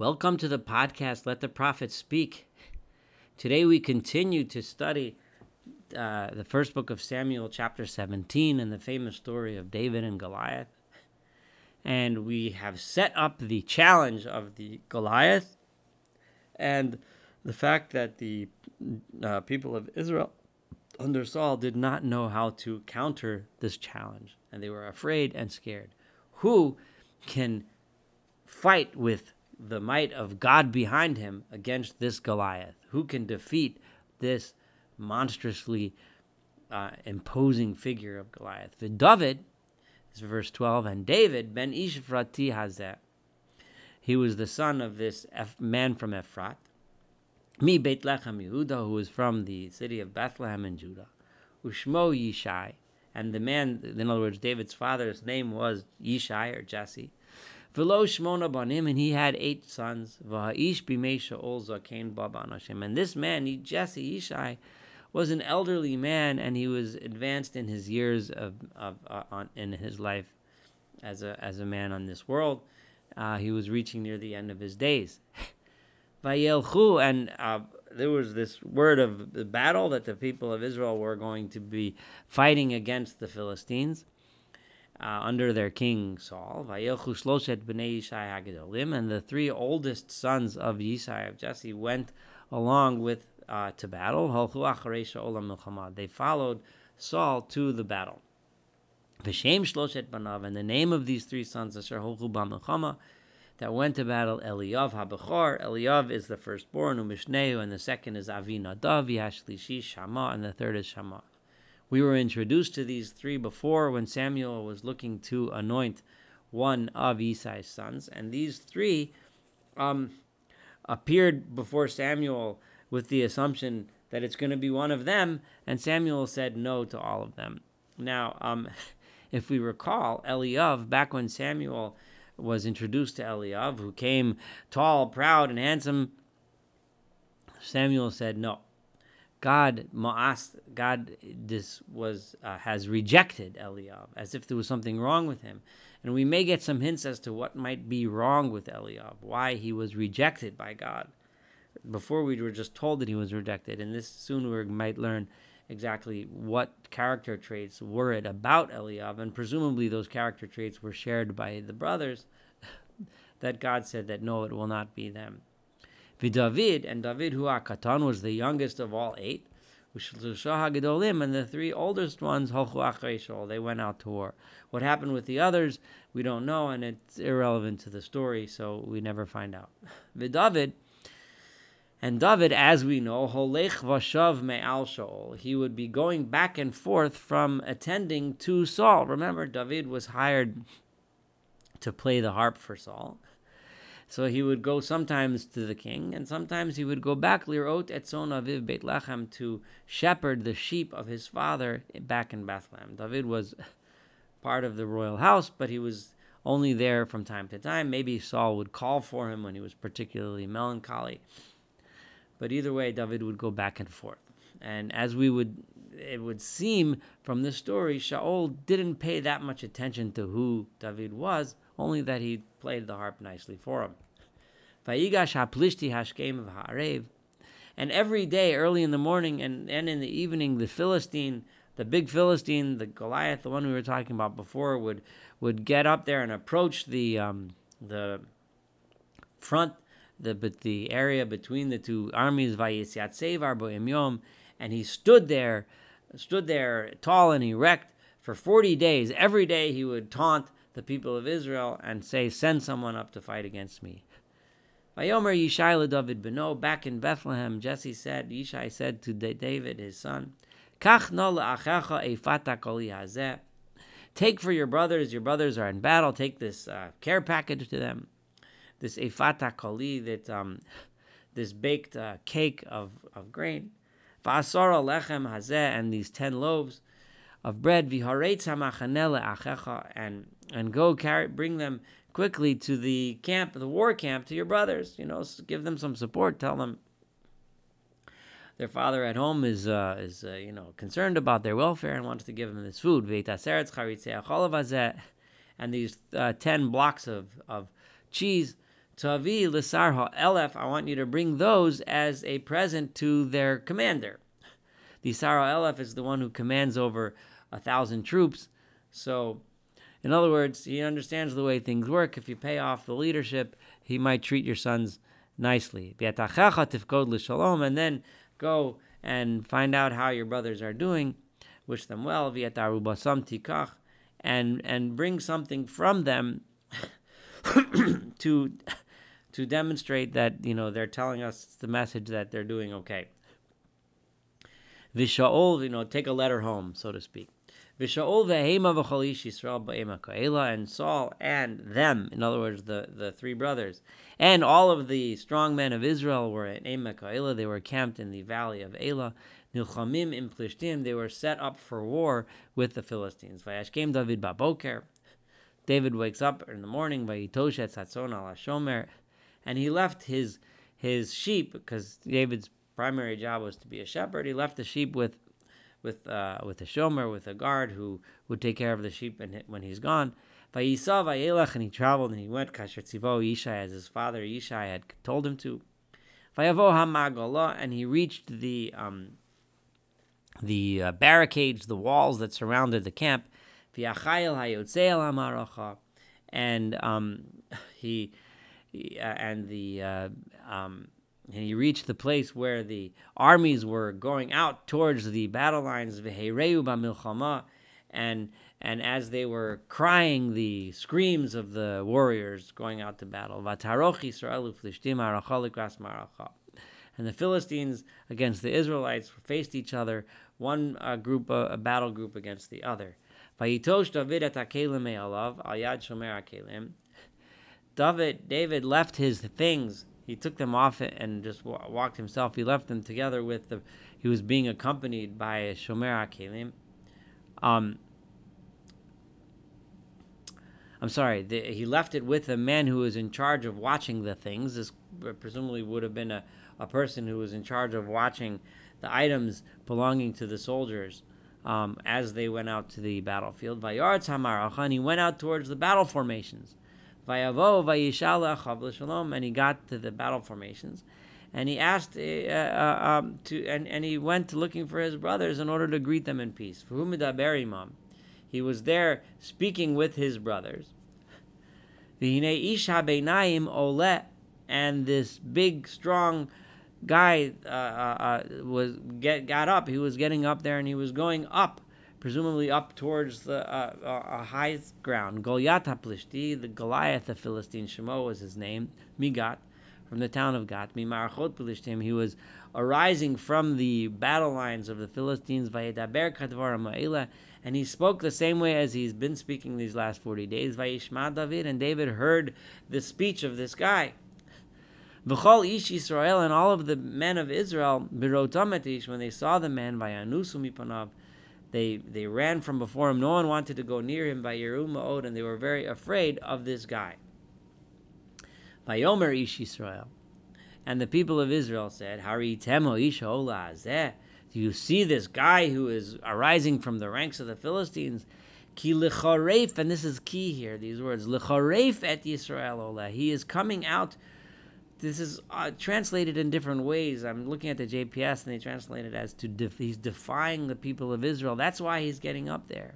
Welcome to the podcast, Let the Prophet Speak. Today we continue to study uh, the first book of Samuel, chapter 17, and the famous story of David and Goliath. And we have set up the challenge of the Goliath and the fact that the uh, people of Israel under Saul did not know how to counter this challenge, and they were afraid and scared. Who can fight with the might of God behind him against this Goliath? Who can defeat this monstrously uh, imposing figure of Goliath? The David, is verse 12, and David ben Ishvrati Hazeh. He was the son of this man from Ephrat, Mi Beit Lechem Yehuda, who was from the city of Bethlehem in Judah. Ushmo Yishai, and the man, in other words, David's father's name was Yishai or Jesse. Velo Shmona Banim, and he had eight sons. Vaha'ish Bimesha Olza Kain Baban Hashem. And this man, he, Jesse Ishai, was an elderly man, and he was advanced in his years of, of uh, on, in his life as a as a man on this world. Uh, he was reaching near the end of his days. Vayelchu, and uh, there was this word of the battle that the people of Israel were going to be fighting against the Philistines uh, under their king Saul. And the three oldest sons of Yishai of Jesse went along with uh, to battle. They followed Saul to the battle. V'shem shloshet banav, and the name of these three sons asher holchu that went to battle Eliav Habachar. Eliav is the firstborn, Umishneu, and the second is Avinadav, Yashlishi, Shama, and the third is Shama. We were introduced to these three before when Samuel was looking to anoint one of Isai's sons, and these three um, appeared before Samuel with the assumption that it's going to be one of them, and Samuel said no to all of them. Now, um, if we recall, Eliav, back when Samuel was introduced to Eliav, who came tall, proud, and handsome, Samuel said no. God Ma'as, God this was uh, has rejected Eliab as if there was something wrong with him, and we may get some hints as to what might be wrong with Eliab, why he was rejected by God. Before we were just told that he was rejected, and this soon we might learn exactly what character traits were it about Eliab, and presumably those character traits were shared by the brothers. that God said that no, it will not be them. David and David who Katan was the youngest of all eight. And the three oldest ones, they went out to war. What happened with the others, we don't know, and it's irrelevant to the story, so we never find out. David, and David, as we know, holech vashav me'al he would be going back and forth from attending to Saul. Remember, David was hired to play the harp for Saul. So he would go sometimes to the king, and sometimes he would go back lirot etzon aviv Beit Lechem to shepherd the sheep of his father back in Bethlehem. David was part of the royal house, but he was only there from time to time. Maybe Saul would call for him when he was particularly melancholy. But either way, David would go back and forth. And as we would, it would seem from the story, Shaul didn't pay that much attention to who David was, only that he played the harp nicely for him. V'ha'arev. And every day, early in the morning and, and in the evening, the Philistine, the big Philistine, the Goliath, the one we were talking about before, would would get up there and approach the um, the front, the but the area between the two armies, and he stood there, stood there tall and erect for forty days. Every day he would taunt the people of Israel and say, Send someone up to fight against me. Vayomer Yishai David Beno, back in Bethlehem, Jesse said, Yishai said to David, his son. Take for your brothers, your brothers are in battle, take this uh, care package to them, this efata koli, that, um, this baked uh, cake of, of grain, and these ten loaves of bread, and and go carry, bring them quickly to the camp, the war camp, to your brothers. You know, give them some support. Tell them their father at home is uh, is uh, you know concerned about their welfare and wants to give them this food. And these uh, ten blocks of, of cheese Tavi Lisar Elef, I want you to bring those as a present to their commander. The Sar Elef is the one who commands over a thousand troops. So, in other words, he understands the way things work. If you pay off the leadership, he might treat your sons nicely. And then go and find out how your brothers are doing. Wish them well. And, and bring something from them to to demonstrate that you know they're telling us the message that they're doing okay. Vishaol, you know, take a letter home, so to speak. Vishaol vehema v'cholish Yisrael ba'ema ko'ela, and Saul and them, in other words, the, the three brothers, and all of the strong men of Israel were at Ema ko'ela. They were camped in the valley of Elah. Nilchamim im Plishtim. They were set up for war with the Philistines. Vayashkem David baboker. David wakes up in the morning. Vayitoshet satzon ala shomer and he left his his sheep because David's primary job was to be a shepherd. He left the sheep with with uh, with a shomer, with a guard who would take care of the sheep and when he's gone. Vayisa vayelach, and he traveled and he went kasher tzivo Yishai as his father Yishai had told him to. Vayavo hamagolah, and he reached the um, the uh, barricades, the walls that surrounded the camp. V'yachayel hayotzeel and um, he and the uh, um, and he reached the place where the armies were going out towards the battle lines, of Hereu Milchama, and and as they were crying the screams of the warriors going out to battle, and the Philistines against the Israelites faced each other, one uh, group, uh, a battle group against the other. David David left his things. He took them off and just walked himself. He left them together with the. He was being accompanied by a shomer akelim. Um, I'm sorry. The, he left it with a man who was in charge of watching the things. This presumably would have been a, a person who was in charge of watching the items belonging to the soldiers um, as they went out to the battlefield. Vayar Tamar and he went out towards the battle formations. Vayavo vayishal shalom, and he got to the battle formations, and he asked uh, uh, um, to, and, and he went looking for his brothers in order to greet them in peace. he was there speaking with his brothers. and this big strong guy uh, uh, uh, was get got up. He was getting up there, and he was going up presumably up towards the uh, uh, high ground. Goliath HaPlishti, the Goliath of Philistine, Shemo was his name, Migat, from the town of Gat. Mimarachot Plishtim, he was arising from the battle lines of the Philistines, Vayedaber Kadvar Ma'ila, and he spoke the same way as he's been speaking these last 40 days. Vayishma David, and David heard the speech of this guy. V'chol ish Israel and all of the men of Israel, birotametish, when they saw the man, vayanusu mipanav, they they ran from before him. No one wanted to go near him by Yerum Ma'od, and they were very afraid of this guy. Vayomer Ish Yisrael. And the people of Israel said, Hari Temo Ish Do you see this guy who is arising from the ranks of the Philistines? Ki and this is key here, these words, licharef et Yisrael ola. He is coming out this is uh, translated in different ways. I'm looking at the JPS and they translate it as to def- he's defying the people of Israel. That's why he's getting up there.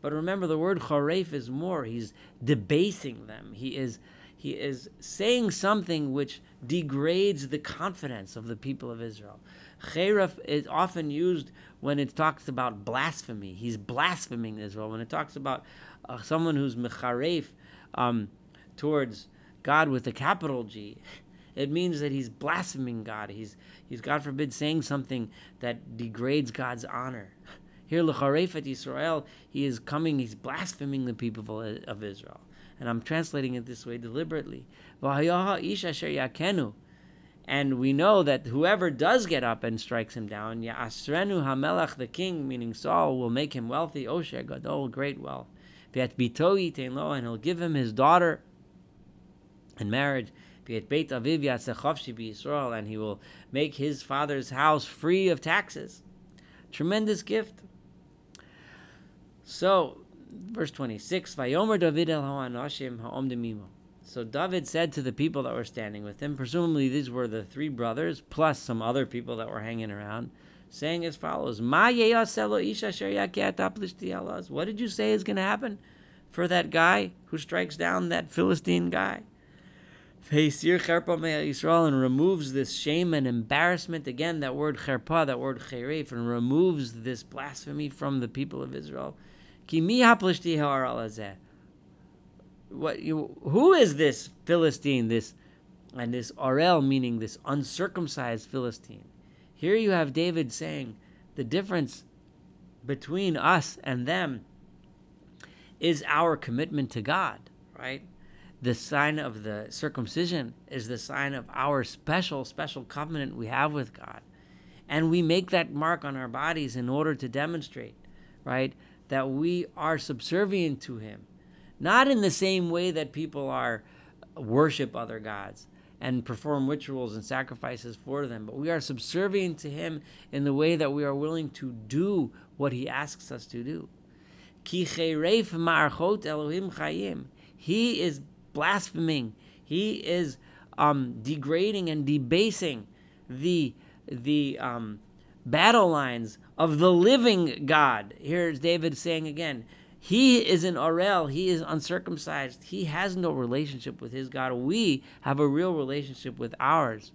But remember, the word choref is more. He's debasing them. He is he is saying something which degrades the confidence of the people of Israel. Cheref is often used when it talks about blasphemy. He's blaspheming Israel. When it talks about uh, someone who's mecharef um, towards God with a capital G. It means that he's blaspheming God. He's, he's God forbid, saying something that degrades God's honor. Here, Lecharefet Yisrael, he is coming, he's blaspheming the people of Israel. And I'm translating it this way deliberately. And we know that whoever does get up and strikes him down, Ya'asrenu Hamelach, the king, meaning Saul, will make him wealthy, Osher Gadol, great wealth. And he'll give him his daughter in marriage. And he will make his father's house free of taxes. Tremendous gift. So, verse 26, Vayomer David el ha'anashim ha'omdemimo. So David said to the people that were standing with him, presumably these were the three brothers plus some other people that were hanging around, saying as follows: What did you say is going to happen for that guy who strikes down that Philistine guy? Israel and removes this shame and embarrassment. Again, that word cherpa, that word cheref, and removes this blasphemy from the people of Israel. What you, who is this Philistine? This and this Arel meaning this uncircumcised Philistine. Here you have David saying the difference between us and them is our commitment to God, right? The sign of the circumcision is the sign of our special, special covenant we have with God. And we make that mark on our bodies in order to demonstrate, right, that we are subservient to Him. Not in the same way that people are uh, worship other gods and perform rituals and sacrifices for them, but we are subservient to Him in the way that we are willing to do what He asks us to do. He is blaspheming. He is um, degrading and debasing the the um, battle lines of the living God. Here's David saying again, he is an Orel. He is uncircumcised. He has no relationship with his God. We have a real relationship with ours.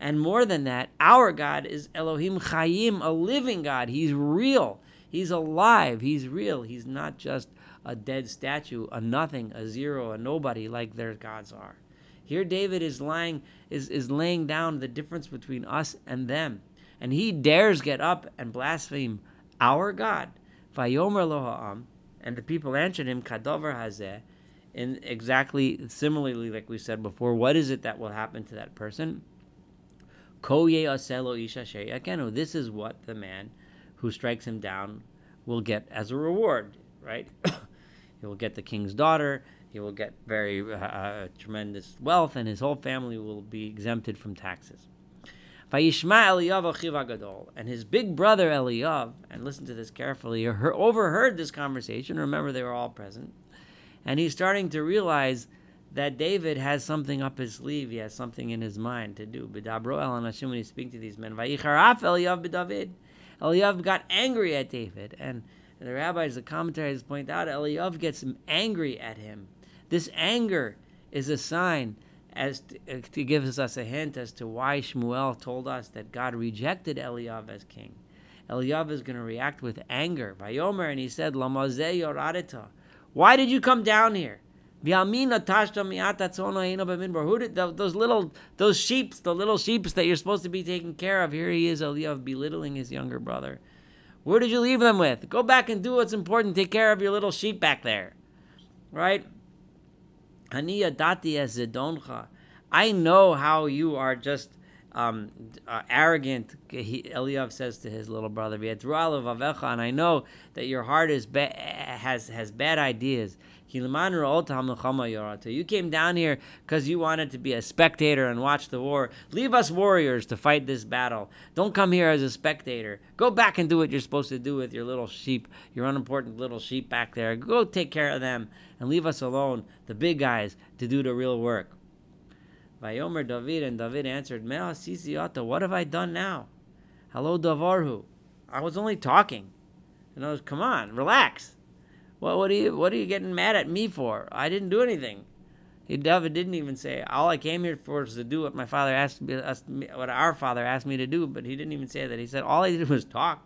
And more than that, our God is Elohim Chayim, a living God. He's real. He's alive. He's real. He's not just a dead statue, a nothing, a zero, a nobody like their gods are. Here David is lying is, is laying down the difference between us and them. And he dares get up and blaspheme our God. Vayomer Loha'am, and the people answered him, Kadover Hazeh, in exactly similarly like we said before, what is it that will happen to that person? Koye Aselo Isha Again, this is what the man who strikes him down will get as a reward, right? He will get the king's daughter. He will get very uh, uh, tremendous wealth, and his whole family will be exempted from taxes. And his big brother Eliyav, and listen to this carefully, overheard this conversation. Remember, they were all present, and he's starting to realize that David has something up his sleeve. He has something in his mind to do. B'dabro Anashim when he speaks to these men. Vayicharaf. Eliyav got angry at David, and and the rabbis, the commentaries point out, Eliyav gets angry at him. This anger is a sign as to, uh, to give us a hint as to why Shmuel told us that God rejected Eliyav as king. Eliyav is going to react with anger. Vayomer, and he said, Lamazeh yoradita. Why did you come down here? Who did those little those sheep, the little sheep that you're supposed to be taking care of? Here he is, Eliyav, belittling his younger brother. Where did you leave them with? Go back and do what's important. Take care of your little sheep back there. Right? I know how you are just um, uh, arrogant. He, Eliyav says to his little brother, and I know that your heart is ba- has has bad ideas. You came down here because you wanted to be a spectator and watch the war. Leave us warriors to fight this battle. Don't come here as a spectator. Go back and do what you're supposed to do with your little sheep, your unimportant little sheep back there. Go take care of them and leave us alone, the big guys, to do the real work. Vayomer David, and David answered, What have I done now? Hello, Davarhu. I was only talking. And I was, come on, relax. Well, what are you what are you getting mad at me for? I didn't do anything. He David didn't even say all I came here for is to do what my father asked me, what our father asked me to do. But he didn't even say that. He said all I did was talk.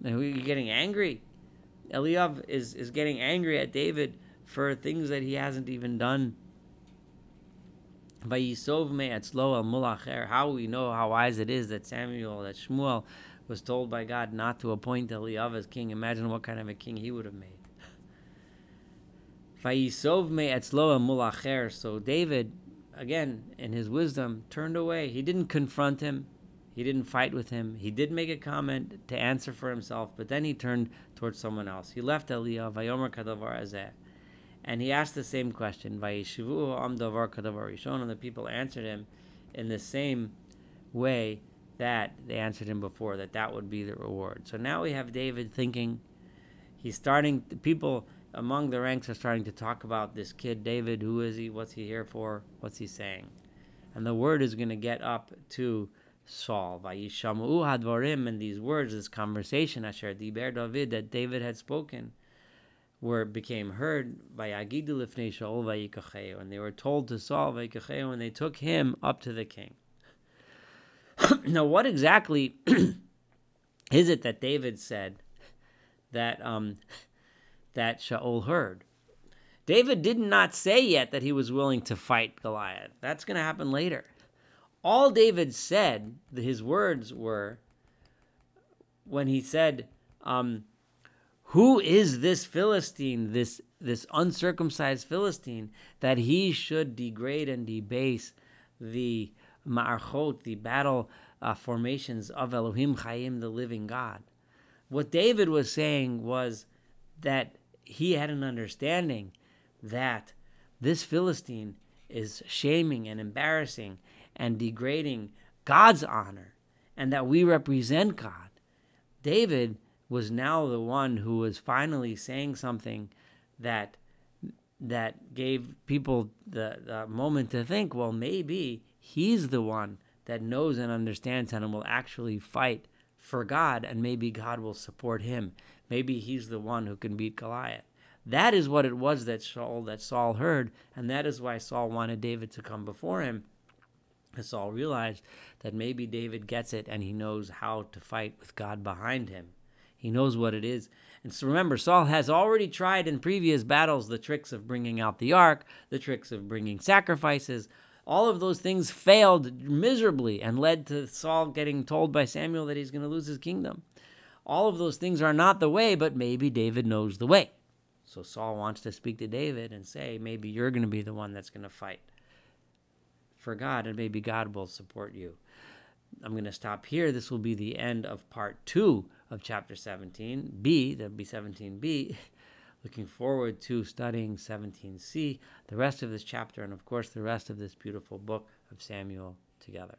We getting angry. Eliyav is is getting angry at David for things that he hasn't even done. How we know how wise it is that Samuel, that Shmuel, was told by God not to appoint Eliyav as king. Imagine what kind of a king he would have made. Vayisov me etzlo mulacher. So David, again, in his wisdom, turned away. He didn't confront him. He didn't fight with him. He did make a comment to answer for himself, but then he turned towards someone else. He left Vayomer Kadavar Azeh. And he asked the same question, Vayishivu am davar kadavar rishon, and the people answered him in the same way that they answered him before, that that would be the reward. So now we have David thinking, he's starting, people among the ranks are starting to talk about this kid David. Who is he? What's he here for? What's he saying? And the word is going to get up to Saul. Vayishamu hadvarim, and these words, this conversation, Asher diber David, that David had spoken, were became heard by lifnei Shaul vayikacheu, and they were told to Saul vayikacheu, and they took him up to the king. now, what exactly is it that David said that um, that Shaul heard? David did not say yet that he was willing to fight Goliath. That's going to happen later. All David said, his words were, when he said, um, "Who is this Philistine, this this uncircumcised Philistine, that he should degrade and debase the ma'archot, the battle uh, formations of Elohim Chaim, the living God?" What David was saying was that he had an understanding that this Philistine is shaming and embarrassing and degrading God's honor and that we represent God. David was now the one who was finally saying something that that gave people the, the moment to think, well, maybe he's the one that knows and understands and will actually fight for God, and maybe God will support him. Maybe he's the one who can beat Goliath. That is what it was that Saul that Saul heard, and that is why Saul wanted David to come before him And Saul realized that maybe David gets it and he knows how to fight with God behind him. He knows what it is. And so remember, Saul has already tried in previous battles the tricks of bringing out the ark, the tricks of bringing sacrifices. All of those things failed miserably and led to Saul getting told by Samuel that he's going to lose his kingdom. All of those things are not the way, but maybe David knows the way. So Saul wants to speak to David and say, maybe you're going to be the one that's going to fight for God, and maybe God will support you. I'm going to stop here. This will be the end of part two of chapter 17b. That'll be 17b. Looking forward to studying 17c, the rest of this chapter, and of course, the rest of this beautiful book of Samuel together.